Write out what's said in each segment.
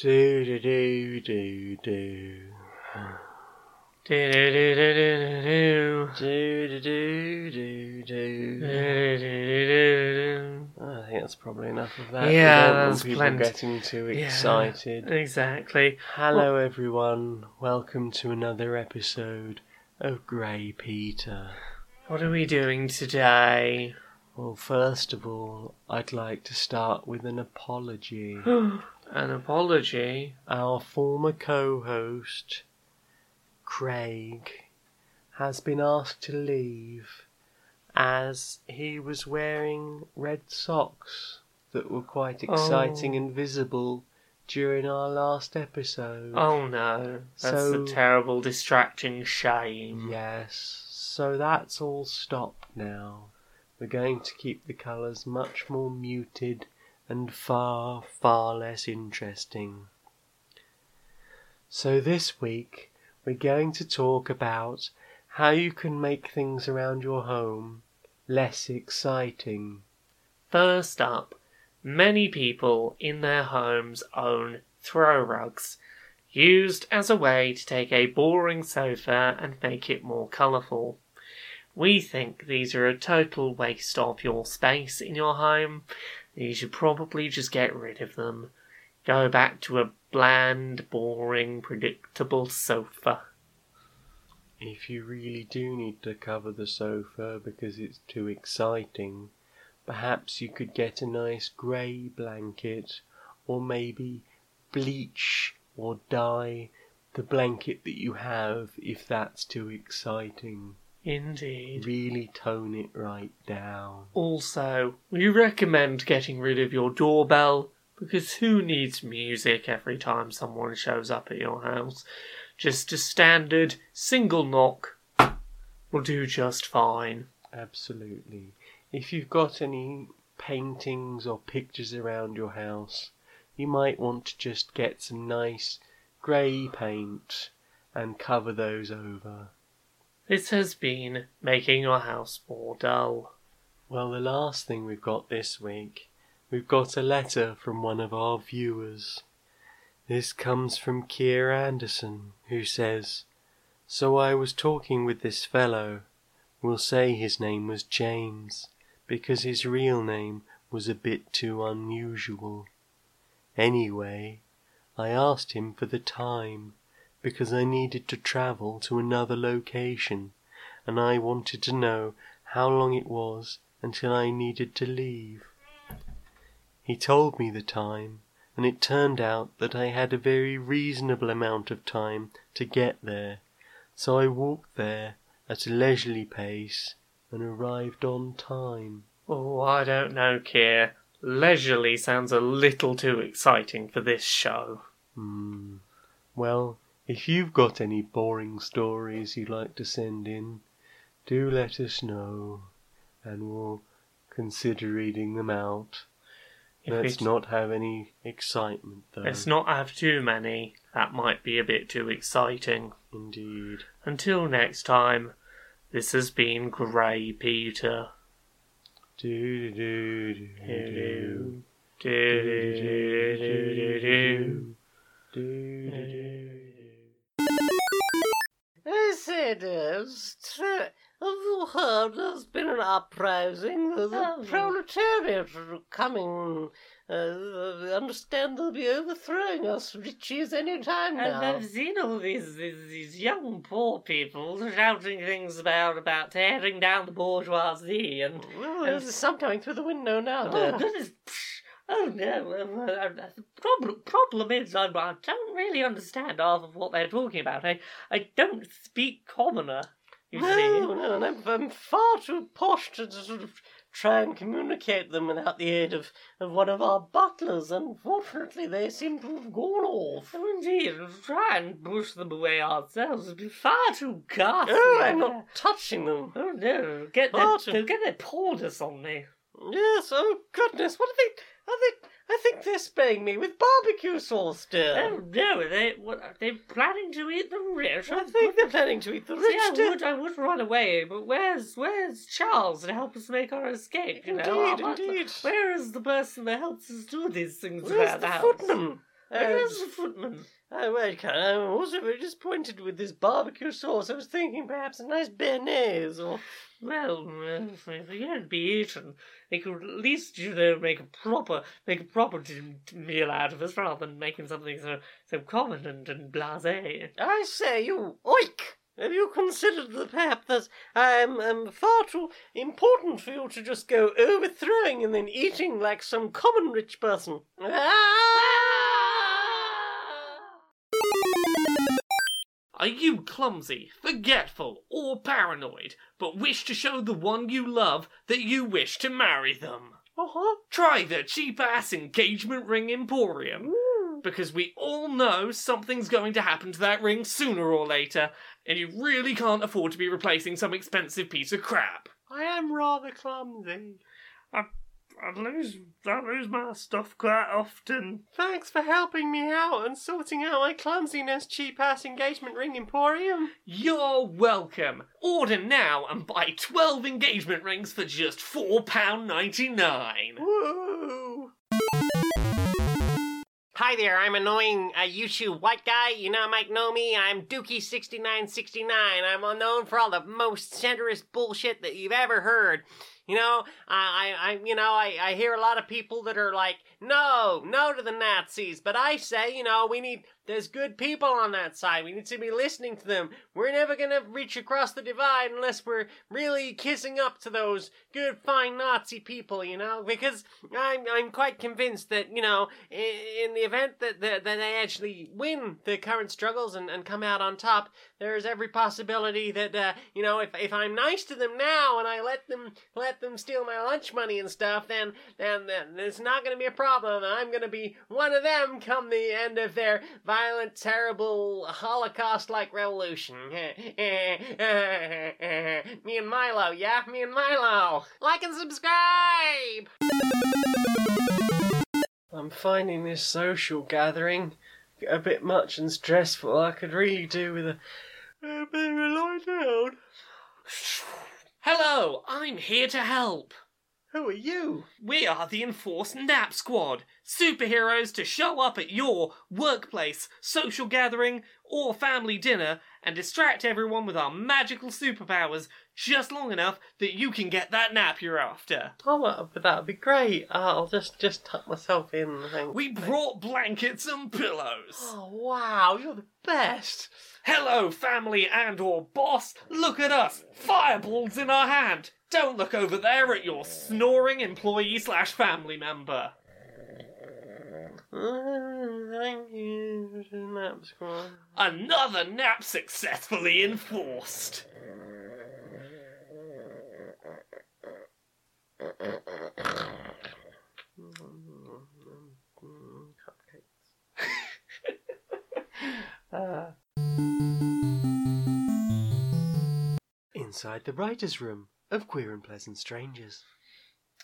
Do do do do do. Do-do-do-do-do-do. Do do do do do. Do-do-do-do-do. I think that's probably enough of that. Yeah, that's people plenty. getting too Yeah. excited. Exactly. Hello, everyone. Welcome to another episode of Grey Peter. What are we doing today? Well, first of all, I'd like to start with an apology. An apology. Our former co host, Craig, has been asked to leave as he was wearing red socks that were quite exciting Oh. and visible during our last episode. Oh no. That's So- a terrible, distracting shame. Yes, so that's all stopped now. We're going to keep the colours much more muted and far, far less interesting. So this week, we're going to talk about how you can make things around your home less exciting. First up, many people in their homes own throw rugs, used as a way to take a boring sofa and make it more colourful. We think these are a total waste of your space in your home. You should probably just get rid of them. Go back to a bland, boring, predictable sofa. If you really do need to cover the sofa because it's too exciting, perhaps you could get a nice grey blanket or maybe bleach or dye the blanket that you have if that's too exciting. Indeed. Really tone it right down. Also, we recommend getting rid of your doorbell because who needs music every time someone shows up at your house? Just a standard single knock will do just fine. Absolutely. If you've got any paintings or pictures around your house, you might want to just get some nice grey paint and cover those over. This has been making your house more dull. Well, the last thing we've got this week, we've got a letter from one of our viewers. This comes from Keir Anderson, who says, So I was talking with this fellow. We'll say his name was James, because his real name was a bit too unusual. Anyway, I asked him for the time, because I needed to travel to another location, and I wanted to know how long it was until I needed to leave. He told me the time, and it turned out that I had a very reasonable amount of time to get there, so I walked there at a leisurely pace and arrived on time. Oh, I don't know, Kier. Leisurely sounds a little too exciting for this show. Hmm. Well, if you've got any boring stories you'd like to send in, do let us know, and we'll consider reading them out. If Let's not have any excitement, though. Let's not have too many. That might be a bit too exciting. Indeed. Until next time, this has been Grey Peter. Do do do do Do, do do, do, do, do, do. do do do. Stra- have you heard there's been an uprising? The, Oh. proletariat are coming. Uh, I understand they'll be overthrowing us richies any time I've, now. I've seen all these, these these young poor people shouting things about about tearing down the bourgeoisie and Well, there's some coming through the window now, oh dear. goodness, oh no. uh, The problem problem is I, don't really understand half of what they're talking about. I I don't speak commoner. You no, see. no, I'm, I'm far too posh to sort of try and communicate them without the aid of, of one of our butlers. Unfortunately, they seem to have gone off. Oh, indeed, try and push them away ourselves would be far too ghastly. Oh, I'm not touching them. Oh no, get their, too- they'll get their paws on me. Yes, oh goodness, what are they? Are they? I think they're spraying me with barbecue sauce, dear. Oh no, they what, are they planning to eat the rich? I think they're planning to eat the See, rich, I would, I would run away, but where's where's Charles to help us make our escape? You know, Indeed, butler- indeed. Where is the person that helps us do these things Where's the the house? footman? Where's the footman? Oh, wait, I'm also very disappointed with this barbecue sauce. I was thinking perhaps a nice béarnaise or. Well, uh, if they can't be eaten, they could at least, you know, make a proper, make a proper meal out of us rather than making something so so common and, and blasé. I say, you oik! Have you considered the perhaps that I'm um, far too important for you to just go overthrowing and then eating like some common rich person? Ah! Are you clumsy, forgetful, or paranoid, but wish to show the one you love that you wish to marry them? Uh-huh. Try the cheap ass engagement ring emporium. Because we all know something's going to happen to that ring sooner or later, and you really can't afford to be replacing some expensive piece of crap. I am rather clumsy. I, I lose I lose my stuff quite often. Thanks for helping me out and sorting out my clumsiness, cheap ass engagement ring emporium. You're welcome. Order now and buy 12 engagement rings for just £4.99. Woo! Hi there, I'm annoying uh, YouTube white guy. You know, might know me. I'm Dookie6969. I'm unknown for all the most centrist bullshit that you've ever heard. You know, I, I, you know, I, I hear a lot of people that are like, no, no to the Nazis. But I say, you know, we need, there's good people on that side. We need to be listening to them. We're never gonna reach across the divide unless we're really kissing up to those good, fine Nazi people, you know? Because I'm, I'm quite convinced that, you know, i- in the event that, that, that they actually win the current struggles and, and come out on top, there's every possibility that, uh, you know, if, if I'm nice to them now and I let them, let them steal my lunch money and stuff, then, then, then it's not gonna be a problem. I'm gonna be one of them come the end of their violent, terrible, Holocaust-like revolution. Me and Milo, yeah? Me and Milo. Like and subscribe! I'm finding this social gathering a bit much and stressful. I could really do with a, a bit of a lie down. Hello, I'm here to help. Who are you? We are the Enforced Nap Squad, superheroes to show up at your workplace, social gathering, or family dinner and distract everyone with our magical superpowers just long enough that you can get that nap you're after. Oh, but that'd be great. Uh, I'll just just tuck myself in. We brought blankets and pillows. Oh wow, you're the best. Hello, family and or boss. Look at us, fireballs in our hand. Don't look over there at your snoring employee slash family member. Uh, Thank you, Nap Squad. Another nap successfully enforced. Inside the writer's room of Queer and Pleasant Strangers.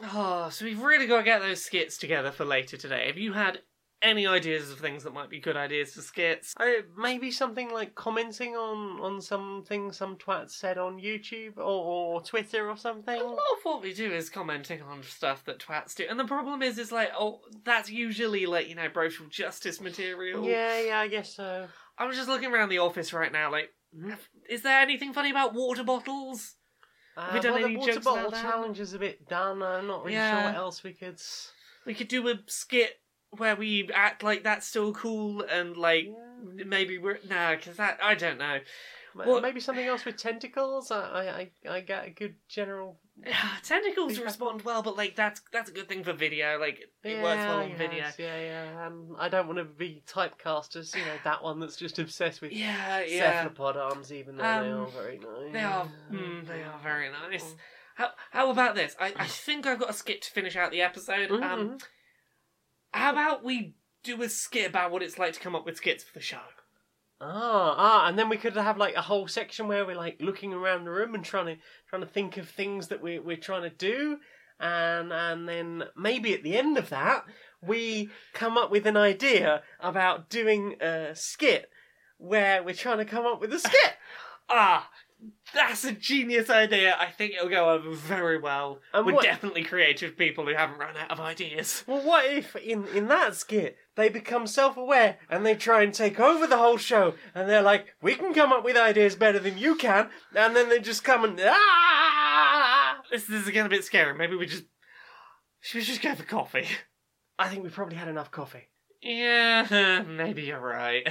Oh, so we've really got to get those skits together for later today. Have you had any ideas of things that might be good ideas for skits? Uh, maybe something like commenting on, on something some twat said on YouTube or, or Twitter or something. A lot of what we do is commenting on stuff that twats do, and the problem is, is like, oh, that's usually like you know, social justice material. Yeah, yeah, I guess so. I was just looking around the office right now, like, is there anything funny about water bottles? Uh, we done well, any the water jokes bottle about that? challenge is a bit done. I'm not really Yeah. sure what else we could. s- We could do a skit where we act like that's still cool, and like maybe we're no, because that I don't know. Well- Maybe something else with tentacles. I, I, I, I get a good general. Tentacles respond well, but like that's that's a good thing for video. Like it works well on yes, video. Yeah, yeah. Um, I don't want to be typecast as you know that one that's just obsessed with Yeah, yeah. cephalopod arms, even though they Um, are very nice. They are, mm, they are very nice. How how about this? I, I think I've got a skit to finish out the episode. Um, Mhm. how about we do a skit about what it's like to come up with skits for the show? Ah, ah, and then we could have like a whole section where we're like looking around the room and trying to trying to think of things that we're we're trying to do, and and then maybe at the end of that we come up with an idea about doing a skit where we're trying to come up with a skit. Ah, That's a genius idea. I think it'll go over very well. And We're what- definitely creative people who haven't run out of ideas. Well, what if in in that skit they become self-aware and they try and take over the whole show, and they're like, "We can come up with ideas better than you can," and then they just come and ah! This, this is getting a bit scary. Maybe we just. Should we just go for coffee? I think we probably had enough coffee. Yeah, maybe you're right.